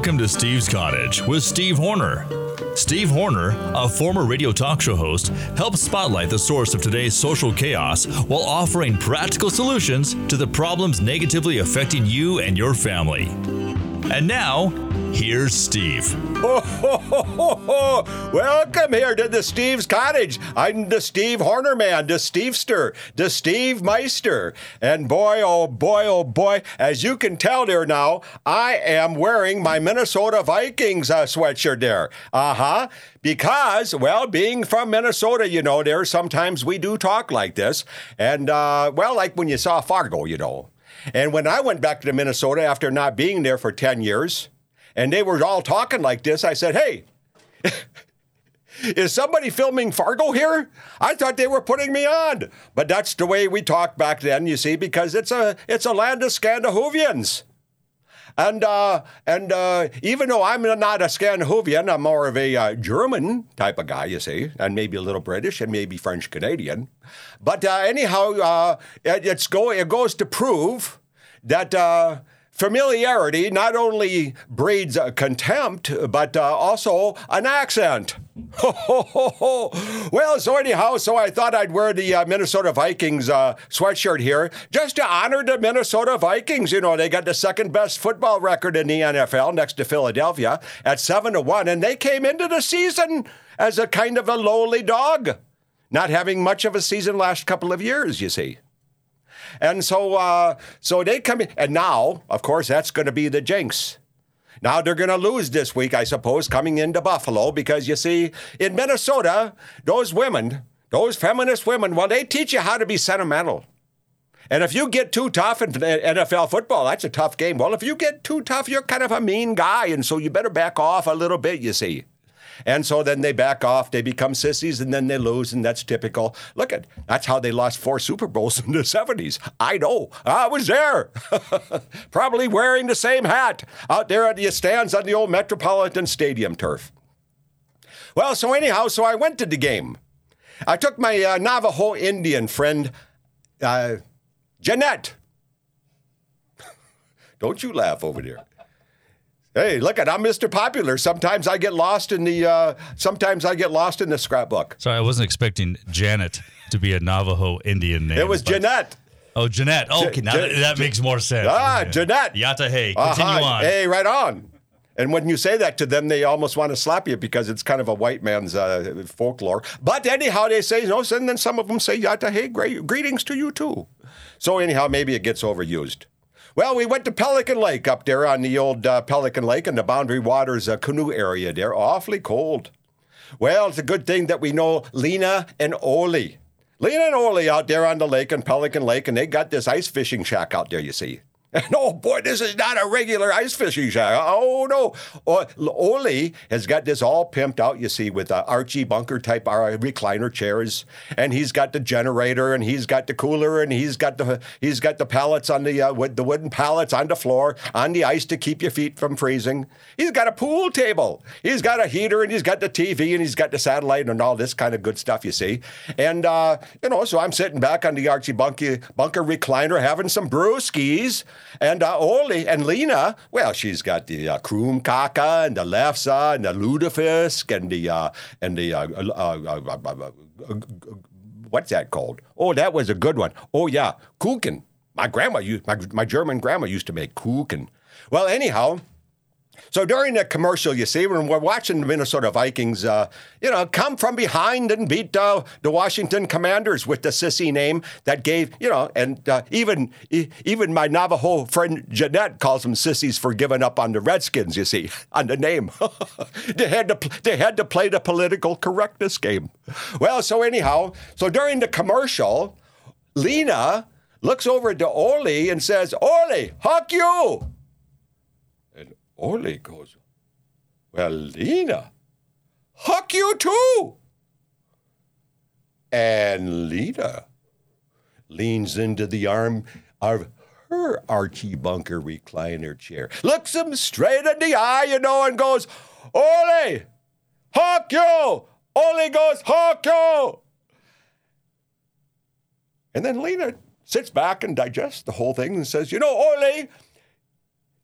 Welcome to Steve's Cottage with Steve Horner. Steve Horner, a former radio talk show host, helps spotlight the source of today's social chaos while offering practical solutions to the problems negatively affecting you and your family. And now, here's Steve. Oh, Welcome here to the Steve's Cottage. I'm the Steve Horner man, the Stevester, the Steve Meister. And boy, oh boy, oh boy, as you can tell there now, I am wearing my Minnesota Vikings uh, sweatshirt there. Uh huh. Because, well, being from Minnesota, you know, there sometimes we do talk like this. And, uh, well, like when you saw Fargo, you know. And when I went back to Minnesota after not being there for 10 years, and they were all talking like this, I said, hey, is somebody filming Fargo here? I thought they were putting me on. But that's the way we talked back then, you see, because it's a it's a land of Scandinavians. And uh, and uh, even though I'm not a Scandinavian, I'm more of a uh, German type of guy, you see, and maybe a little British and maybe French Canadian. But uh, anyhow, uh, it, it's go, it goes to prove that uh, Familiarity not only breeds contempt, but uh, also an accent. well, so anyhow, so I thought I'd wear the uh, Minnesota Vikings uh, sweatshirt here just to honor the Minnesota Vikings. You know, they got the second best football record in the NFL next to Philadelphia at 7 to 1, and they came into the season as a kind of a lowly dog, not having much of a season last couple of years, you see. And so, uh, so they come in, and now, of course, that's going to be the jinx. Now they're going to lose this week, I suppose, coming into Buffalo because you see, in Minnesota, those women, those feminist women, well, they teach you how to be sentimental. And if you get too tough in NFL football, that's a tough game. Well, if you get too tough, you're kind of a mean guy, and so you better back off a little bit, you see. And so then they back off, they become sissies, and then they lose, and that's typical. Look at that's how they lost four Super Bowls in the 70s. I know. I was there. Probably wearing the same hat out there at the stands on the old Metropolitan Stadium turf. Well, so anyhow, so I went to the game. I took my uh, Navajo Indian friend, uh, Jeanette. Don't you laugh over there. Hey, look at I'm Mr. Popular. Sometimes I get lost in the uh, sometimes I get lost in the scrapbook. Sorry, I wasn't expecting Janet to be a Navajo Indian name. It was but... Jeanette. Oh, Jeanette. Oh, okay, now that, makes more sense. Ah, yeah. Jeanette. Yata hey. Continue uh-huh. on. Hey, right on. And when you say that to them, they almost want to slap you because it's kind of a white man's uh, folklore. But anyhow, they say no, and then some of them say Yata hey, greetings to you too. So anyhow, maybe it gets overused. Well, we went to Pelican Lake up there on the old uh, Pelican Lake in the Boundary Waters uh, canoe area there. Awfully cold. Well, it's a good thing that we know Lena and Ole. Lena and Ole out there on the lake in Pelican Lake, and they got this ice fishing shack out there, you see. And oh boy, this is not a regular ice fishing shack. Oh no. Ole has got this all pimped out, you see, with uh, Archie Bunker type uh, recliner chairs. And he's got the generator and he's got the cooler and he's got the he's got the pallets on the uh, with the wooden pallets on the floor on the ice to keep your feet from freezing. He's got a pool table. He's got a heater and he's got the TV and he's got the satellite and all this kind of good stuff, you see. And uh, you know, so I'm sitting back on the Archie Bunker, Bunker recliner having some brewskis. And uh, Ole and Lena, well, she's got the uh, Kaka and the Lefse and the lutefisk and the uh, and the uh, uh, uh, what's that called? Oh, that was a good one. Oh yeah, Kuchen. My grandma used my my German grandma used to make Kuchen. Well, anyhow, so during the commercial, you see, when we're watching the Minnesota Vikings, uh, you know, come from behind and beat uh, the Washington Commanders with the sissy name that gave, you know, and uh, even even my Navajo friend Jeanette calls them sissies for giving up on the Redskins. You see, on the name, they had to they had to play the political correctness game. Well, so anyhow, so during the commercial, Lena looks over to Ole and says, "Oli, huck you." Ole goes, Well, Lena, huck you too. And Lena leans into the arm of her Archie Bunker recliner chair, looks him straight in the eye, you know, and goes, Ole, huck you. Ole goes, huck you. And then Lena sits back and digests the whole thing and says, You know, Ole,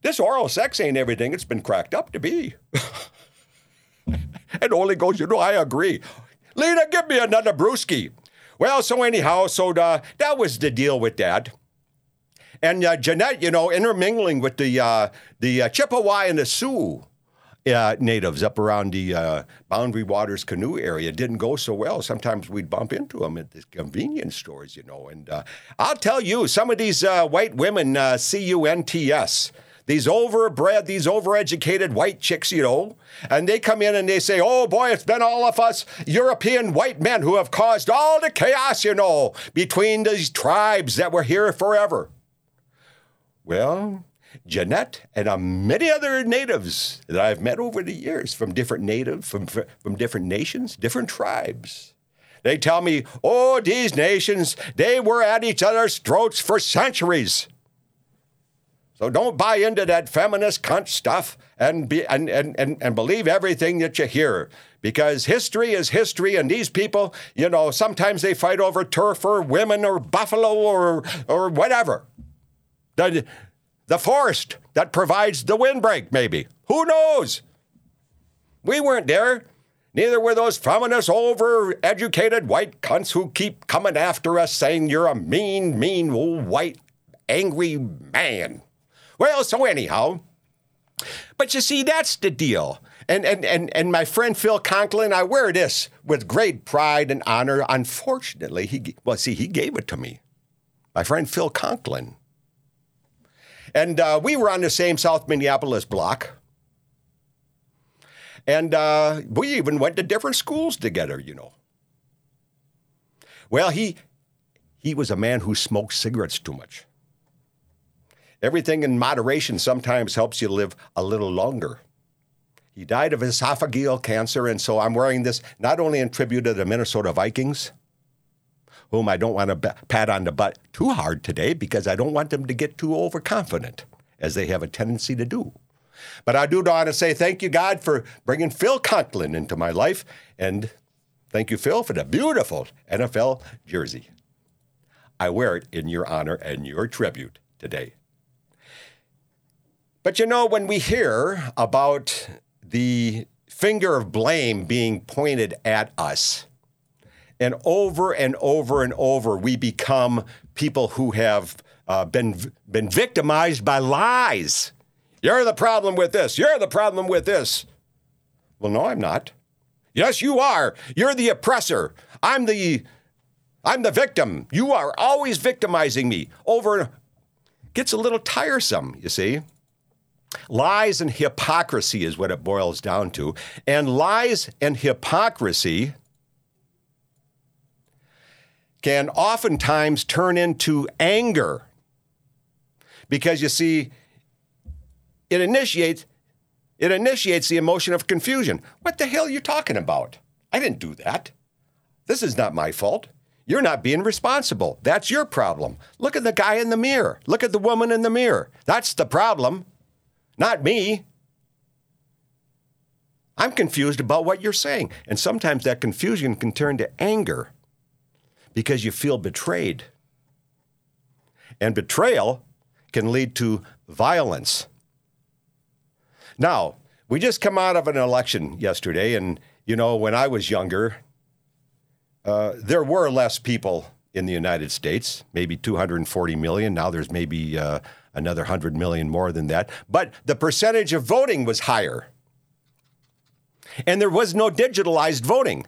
This oral sex ain't everything it's been cracked up to be. and Ole goes, You know, I agree. Lena, give me another brewski. Well, so anyhow, so uh, that was the deal with that. And uh, Jeanette, you know, intermingling with the uh, the uh, Chippewa and the Sioux uh, natives up around the uh, Boundary Waters canoe area didn't go so well. Sometimes we'd bump into them at the convenience stores, you know. And I'll tell you, some of these white women, C U N T S, these overbred, these overeducated white chicks, you know, and they come in and they say, oh boy, it's been all of us European white men who have caused all the chaos, you know, between these tribes that were here forever. Well, Jeanette and uh, many other natives that I've met over the years from different native, from, from different nations, different tribes. They tell me, oh, these nations, they were at each other's throats for centuries. So don't buy into that feminist cunt stuff and, be, and, and, and, and believe everything that you hear. Because history is history, and these people, you know, sometimes they fight over turf or women or buffalo or, or whatever. The, the forest that provides the windbreak, maybe. Who knows? We weren't there. Neither were those feminist, over-educated white cunts who keep coming after us saying you're a mean, mean white, angry man. Well, so anyhow, but you see, that's the deal. And, and, and, and my friend Phil Conklin, I wear this with great pride and honor. Unfortunately, he, well, see, he gave it to me. My friend Phil Conklin. And uh, we were on the same South Minneapolis block. And uh, we even went to different schools together, you know. Well, he, he was a man who smoked cigarettes too much. Everything in moderation sometimes helps you live a little longer. He died of esophageal cancer, and so I'm wearing this not only in tribute to the Minnesota Vikings, whom I don't want to pat on the butt too hard today because I don't want them to get too overconfident, as they have a tendency to do. But I do want to say thank you, God, for bringing Phil Conklin into my life, and thank you, Phil, for the beautiful NFL jersey. I wear it in your honor and your tribute today. But you know, when we hear about the finger of blame being pointed at us, and over and over and over, we become people who have uh, been, been victimized by lies. You're the problem with this. You're the problem with this. Well, no, I'm not. Yes, you are. You're the oppressor. I'm the I'm the victim. You are always victimizing me. Over gets a little tiresome, you see. Lies and hypocrisy is what it boils down to. And lies and hypocrisy can oftentimes turn into anger because you see, it initiates it initiates the emotion of confusion. What the hell are you talking about? I didn't do that. This is not my fault. You're not being responsible. That's your problem. Look at the guy in the mirror. Look at the woman in the mirror. That's the problem not me. I'm confused about what you're saying. And sometimes that confusion can turn to anger because you feel betrayed. And betrayal can lead to violence. Now, we just come out of an election yesterday, and you know, when I was younger, uh, there were less people in the United States, maybe 240 million. Now there's maybe uh, another 100 million more than that. But the percentage of voting was higher. And there was no digitalized voting.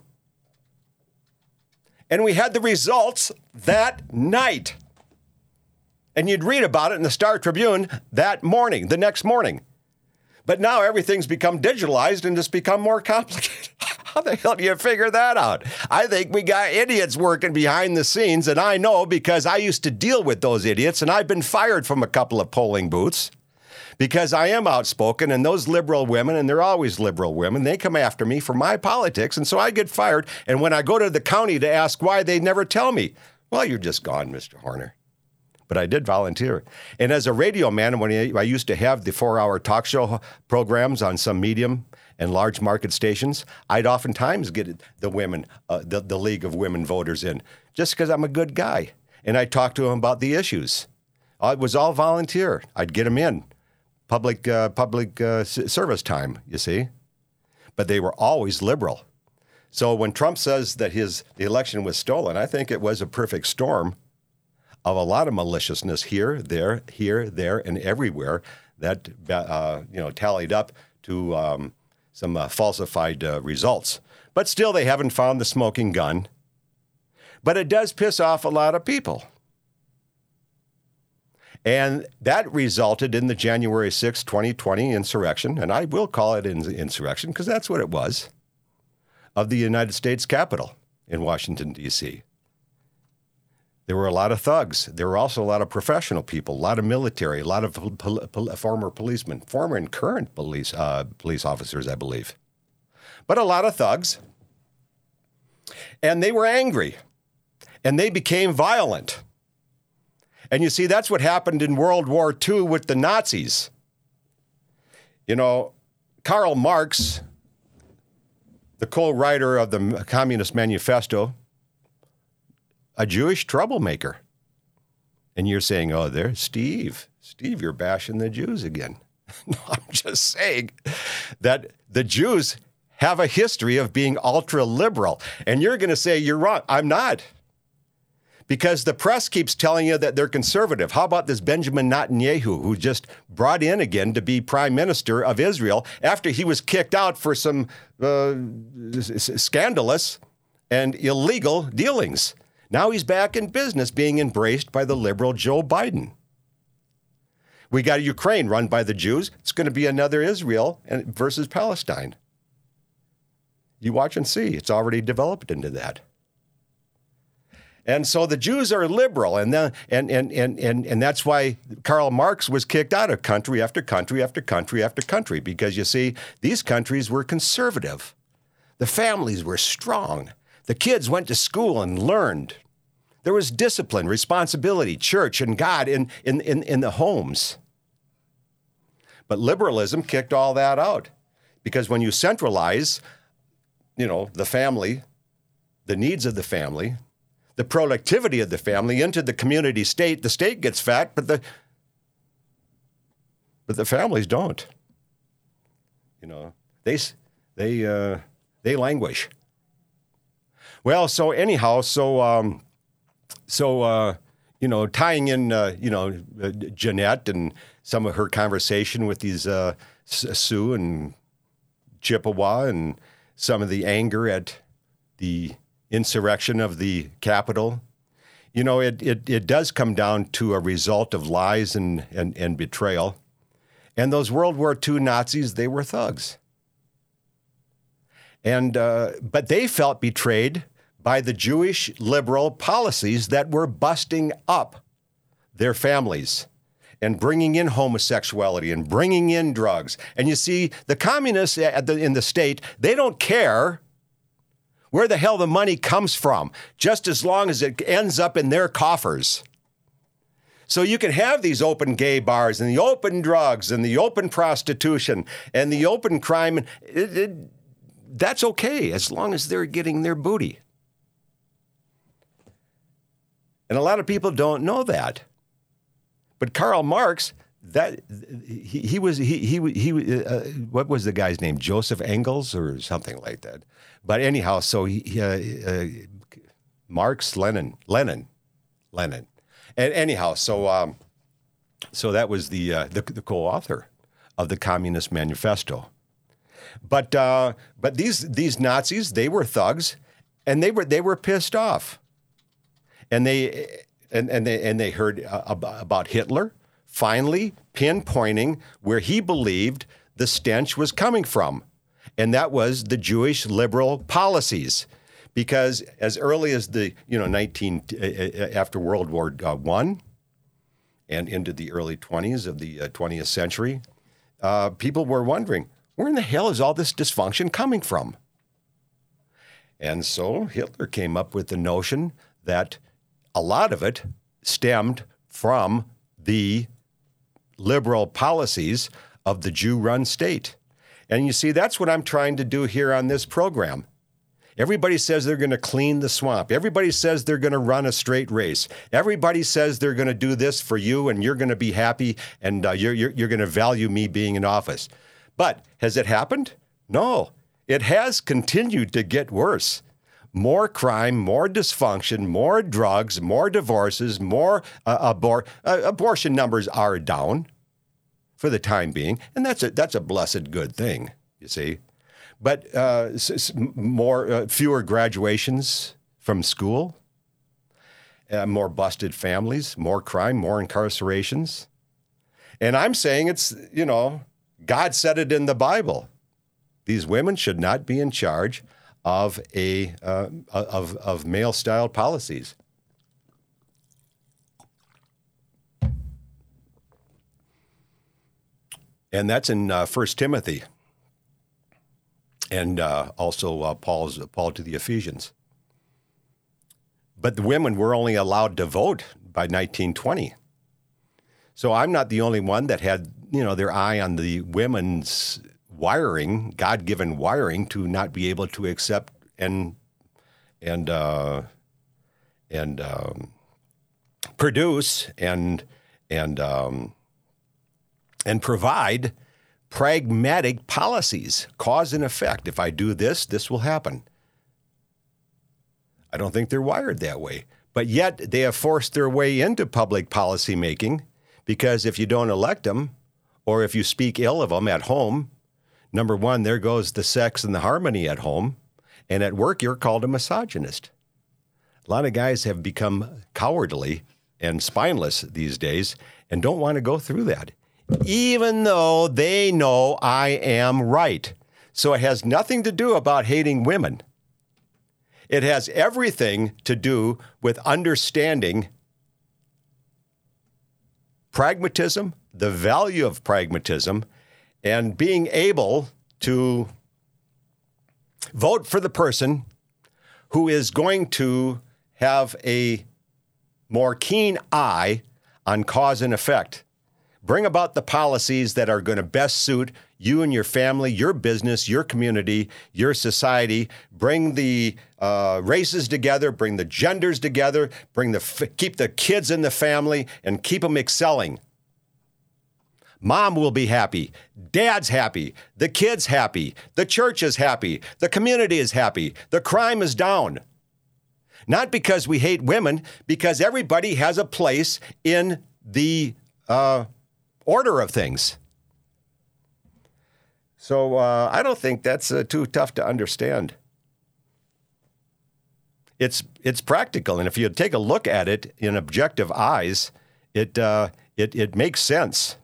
And we had the results that night. And you'd read about it in the Star Tribune that morning, the next morning. But now everything's become digitalized and it's become more complicated. How the hell do you figure that out? I think we got idiots working behind the scenes, and I know because I used to deal with those idiots, and I've been fired from a couple of polling booths because I am outspoken, and those liberal women, and they're always liberal women, they come after me for my politics, and so I get fired. And when I go to the county to ask why, they never tell me. Well, you're just gone, Mr. Horner but I did volunteer. And as a radio man, when I used to have the four hour talk show programs on some medium and large market stations, I'd oftentimes get the women, uh, the, the League of Women Voters in, just because I'm a good guy. And I'd talk to them about the issues. It was all volunteer. I'd get them in. public uh, public uh, service time. You see, but they were always liberal. So when Trump says that his the election was stolen, I think it was a perfect storm of a lot of maliciousness here, there, here, there, and everywhere that uh, you know tallied up to um, some uh, falsified uh, results. But still, they haven't found the smoking gun. But it does piss off a lot of people. And that resulted in the January 6, 2020 insurrection, and I will call it an insurrection because that's what it was, of the United States Capitol in Washington, D.C. There were a lot of thugs. There were also a lot of professional people, a lot of military, a lot of pol- pol- former policemen, former and current police uh, police officers, I believe, but a lot of thugs. And they were angry, and they became violent. And you see, that's what happened in World War II with the Nazis. You know, Karl Marx, the co writer of the Communist Manifesto, a Jewish troublemaker. And you're saying, oh, there's Steve. Steve, you're bashing the Jews again. no, I'm just saying that the Jews have a history of being ultra liberal. And you're going to say you're wrong. I'm not. Because the press keeps telling you that they're conservative. How about this Benjamin Netanyahu, who just brought in again to be prime minister of Israel after he was kicked out for some uh, scandalous and illegal dealings? Now he's back in business being embraced by the liberal Joe Biden. We got Ukraine run by the Jews. It's going to be another Israel versus Palestine. You watch and see. It's already developed into that. And so the Jews are liberal, and, the, and, and, and, and, and that's why Karl Marx was kicked out of country after country after country after country, because you see, these countries were conservative. The families were strong. The kids went to school and learned. There was discipline, responsibility, church, and God in, in, in, in the homes. But liberalism kicked all that out because when you centralize, you know, the family, the needs of the family, the productivity of the family into the community state, the state gets fat, but the but the families don't. You know, they they uh, they languish. Well, so anyhow, so um, so uh, you know, tying in uh, you know uh, Jeanette and some of her conversation with these uh, Sioux and Chippewa and some of the anger at the insurrection of the capital. You know, it, it, it does come down to a result of lies and, and, and betrayal. And those World War II Nazis, they were thugs. And, uh, but they felt betrayed by the Jewish liberal policies that were busting up their families and bringing in homosexuality and bringing in drugs. And you see, the communists the, in the state, they don't care where the hell the money comes from, just as long as it ends up in their coffers. So you can have these open gay bars and the open drugs and the open prostitution and the open crime. It, it, that's okay as long as they're getting their booty. And a lot of people don't know that. But Karl Marx, that he, he was he he he uh, what was the guy's name? Joseph Engels or something like that. But anyhow, so he, uh, uh, Marx, Lenin, Lenin, Lenin, and anyhow, so um, so that was the, uh, the, the co-author of the Communist Manifesto. But uh, but these these Nazis, they were thugs, and they were they were pissed off, and they and and they and they heard uh, about Hitler finally pinpointing where he believed the stench was coming from, and that was the Jewish liberal policies. Because as early as the you know 19 uh, uh, after World War One, and into the early 20s of the 20th century, uh, people were wondering where in the hell is all this dysfunction coming from? And so Hitler came up with the notion that a lot of it stemmed from the liberal policies of the Jew run state. And you see, that's what I'm trying to do here on this program. Everybody says they're going to clean the swamp. Everybody says they're going to run a straight race. Everybody says they're going to do this for you and you're going to be happy and uh, you're, you're, you're going to value me being in office. But has it happened? No. It has continued to get worse. More crime, more dysfunction, more drugs, more divorces, more uh, abor- uh, abortion numbers are down for the time being, and that's a that's a blessed good thing, you see. But uh, more uh, fewer graduations from school, uh, more busted families, more crime, more incarcerations, and I'm saying it's you know God said it in the Bible. These women should not be in charge of a uh, of of male style policies. And that's in uh, First Timothy, and uh, also uh, Paul's Paul to the Ephesians. But the women were only allowed to vote by 1920. So I'm not the only one that had you know their eye on the women's wiring, God given wiring, to not be able to accept and and uh, and um, produce and and um, and provide pragmatic policies, cause and effect. If I do this, this will happen. I don't think they're wired that way. But yet they have forced their way into public policy making because if you don't elect them or if you speak ill of them at home, Number one, there goes the sex and the harmony at home. And at work, you're called a misogynist. A lot of guys have become cowardly and spineless these days and don't want to go through that, even though they know I am right. So it has nothing to do about hating women. It has everything to do with understanding pragmatism, the value of pragmatism, and being able to vote for the person who is going to have a more keen eye on cause and effect. Bring about the policies that are going to best suit you and your family, your business, your community, your society. Bring the uh, races together, bring the genders together, bring the keep the kids in the family, and keep them excelling. Mom will be happy. Dad's happy. The kid's happy. The church is happy. The community is happy. The crime is down. Not because we hate women, because everybody has a place in the uh, order of things. So uh, I don't think that's uh, too tough to understand. It's it's practical, and if you take a look at it in objective eyes, it uh, it it makes sense.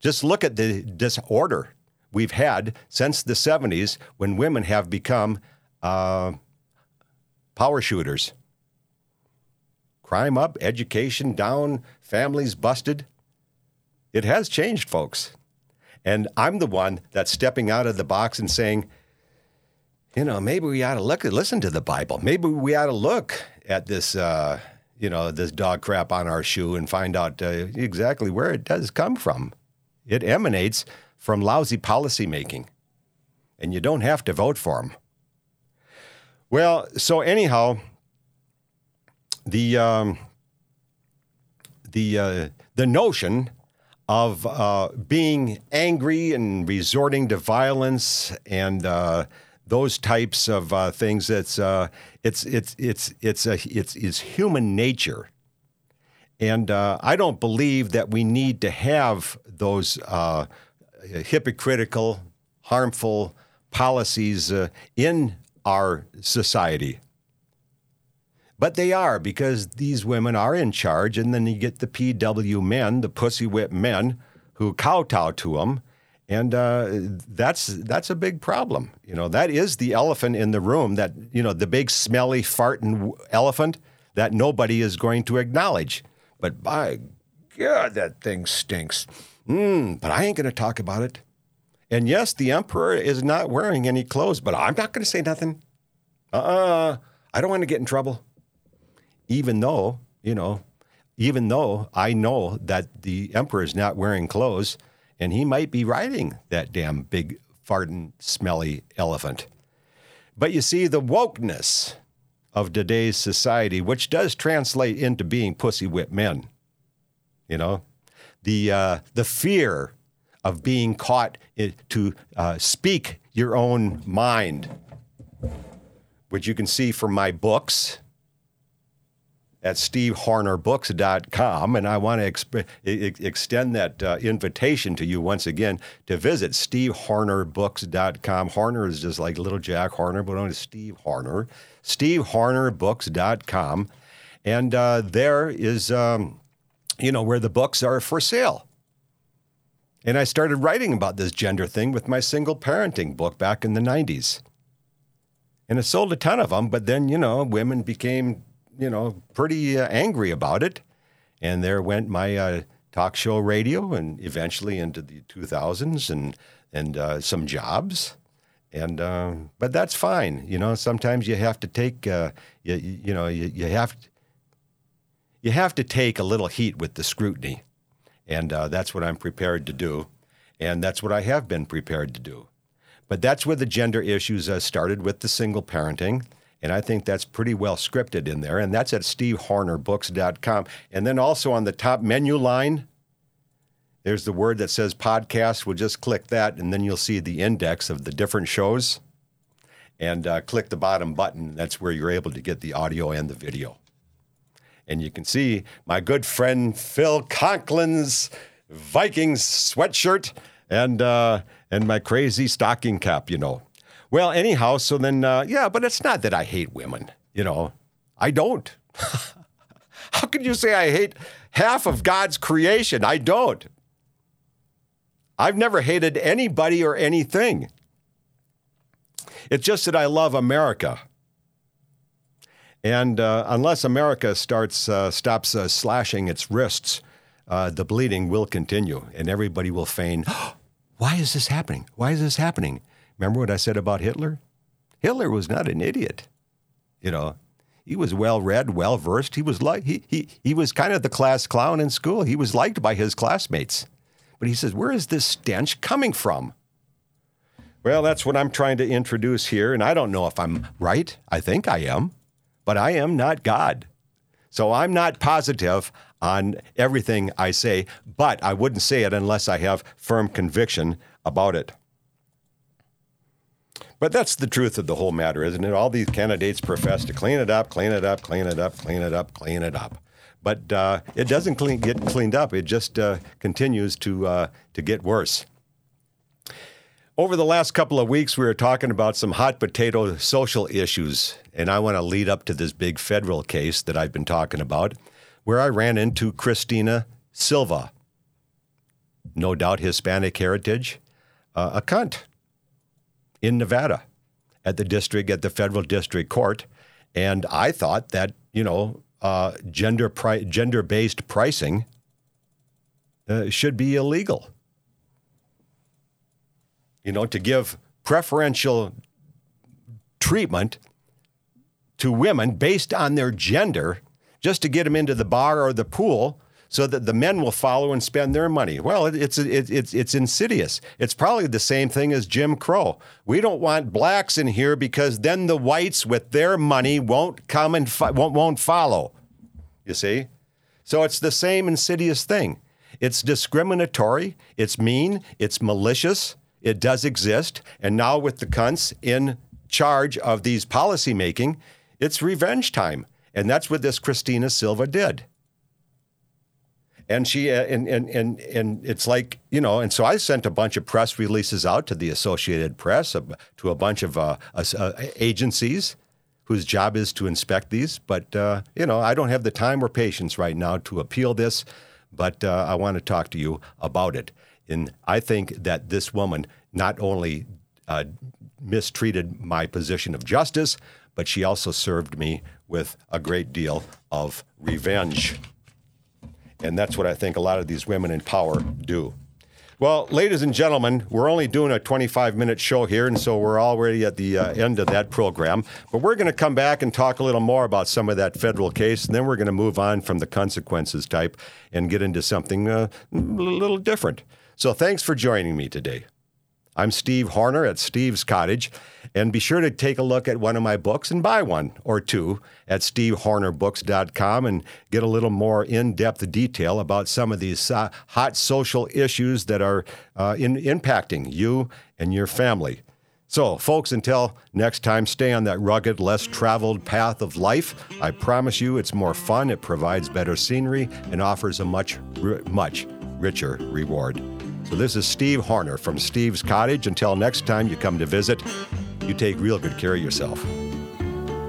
Just look at the disorder we've had since the 70s when women have become uh, power shooters. Crime up, education down, families busted. It has changed, folks. And I'm the one that's stepping out of the box and saying, you know, maybe we ought to look, listen to the Bible. Maybe we ought to look at this, uh, you know, this dog crap on our shoe and find out uh, exactly where it does come from. It emanates from lousy policymaking, and you don't have to vote for them. Well, so anyhow, the um, the uh, the notion of uh, being angry and resorting to violence and uh, those types of uh, things. It's uh, it's it's it's it's a it's it's human nature and uh, I don't believe that we need to have those uh, hypocritical, harmful policies uh, in our society. But they are because these women are in charge, and then you get the PW men, the pussy whip men, who kowtow to them, and uh, that's that's a big problem. You know, that is the elephant in the room. That you know, the big smelly farting elephant that nobody is going to acknowledge. But by God, that thing stinks. Mm, but I ain't going to talk about it. And yes, the emperor is not wearing any clothes, but I'm not going to say nothing. Uh uh-uh, uh I don't want to get in trouble. Even though, you know, even though I know that the emperor is not wearing clothes and he might be riding that damn big, farting, smelly elephant. But you see, the wokeness of today's society, which does translate into being pussy whip men, you know, the, uh, the fear of being caught to uh, speak your own mind, which you can see from my books at stevehornerbooks.com. And I want to exp- extend that uh, invitation to you once again to visit stevehornerbooks.com. Horner is just like little Jack Horner, but only Steve Horner. stevehornerbooks.com. And uh, there is, um, you know, where the books are for sale. And I started writing about this gender thing with my single parenting book back in the 90s. And it sold a ton of them, but then, you know, women became you know, pretty uh, angry about it. And there went my uh, talk show radio, and eventually into the 2000s, and and uh, some jobs. And uh, but that's fine. You know, sometimes you have to take. Uh, you, you know, you, you have. You have to take a little heat with the scrutiny, and uh, that's what I'm prepared to do, and that's what I have been prepared to do. But that's where the gender issues started with the single parenting and I think that's pretty well scripted in there. And that's at stevehornerbooks.com. And then also on the top menu line, there's the word that says podcast. We'll just click that, and then you'll see the index of the different shows. And uh, click the bottom button. That's where you're able to get the audio and the video. And you can see my good friend Phil Conklin's Vikings sweatshirt and uh, and my crazy stocking cap, you know. Well, anyhow, so then, uh, yeah, but it's not that I hate women, you know. I don't. How could you say I hate half of God's creation? I don't. I've never hated anybody or anything. It's just that I love America. And uh, unless America starts uh, stops uh, slashing its wrists, uh, the bleeding will continue, and everybody will feign. Why is this happening? Why is this happening? Remember what I said about Hitler? Hitler was not an idiot. You know, he was well read, well versed. He was like he, he he was kind of the class clown in school. He was liked by his classmates. But he says, "Where is this stench coming from?" Well, that's what I'm trying to introduce here, and I don't know if I'm right. I think I am, but I am not God. So I'm not positive on everything I say, but I wouldn't say it unless I have firm conviction about it. But that's the truth of the whole matter, isn't it? All these candidates profess to clean it up, clean it up, clean it up, clean it up, clean it up. But uh, it doesn't clean, get cleaned up. It just uh, continues to, uh, to get worse. Over the last couple of weeks, we were talking about some hot potato social issues, and I want to lead up to this big federal case that I've been talking about, where I ran into Cristina Silva, no doubt Hispanic heritage, uh, a cunt in Nevada at the district, at the federal district court. And I thought that, you know, uh, gender pri- gender based pricing uh, should be illegal. You know, to give preferential treatment to women based on their gender just to get them into the bar or the pool so that the men will follow and spend their money. Well, it's it's it's insidious. It's probably the same thing as Jim Crow. We don't want blacks in here because then the whites with their money won't come and fo- won't won't follow. You see, so it's the same insidious thing. It's discriminatory. It's mean. It's malicious. It does exist, and now with the cunts in charge of these policy making, it's revenge time, and that's what this Cristina Silva did. And she uh, and and and and it's like you know and so I sent a bunch of press releases out to the Associated Press to a bunch of uh, uh, agencies whose job is to inspect these. But uh, you know I don't have the time or patience right now to appeal this but uh, I want to talk to you about it and I think that this woman not only uh, mistreated my position of justice but she also served me with a great deal of revenge. And that's what I think a lot of these women in power do. Well, ladies and gentlemen, we're only doing a 25 minute show here, and so we're already at the uh, end of that program. But we're going to come back and talk a little more about some of that federal case, and then we're going to move on from the consequences type and get into something uh, a little different. So thanks for joining me today. I'm Steve Horner at Steve's Cottage. And be sure to take a look at one of my books and buy one or two at stevehornerbooks.com and get a little more in depth detail about some of these uh, hot social issues that are uh, in, impacting you and your family. So, folks, until next time, stay on that rugged, less traveled path of life. I promise you it's more fun, it provides better scenery, and offers a much, much richer reward. So, this is Steve Horner from Steve's Cottage. Until next time you come to visit, you take real good care of yourself.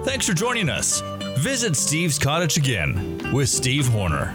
Thanks for joining us. Visit Steve's Cottage again with Steve Horner.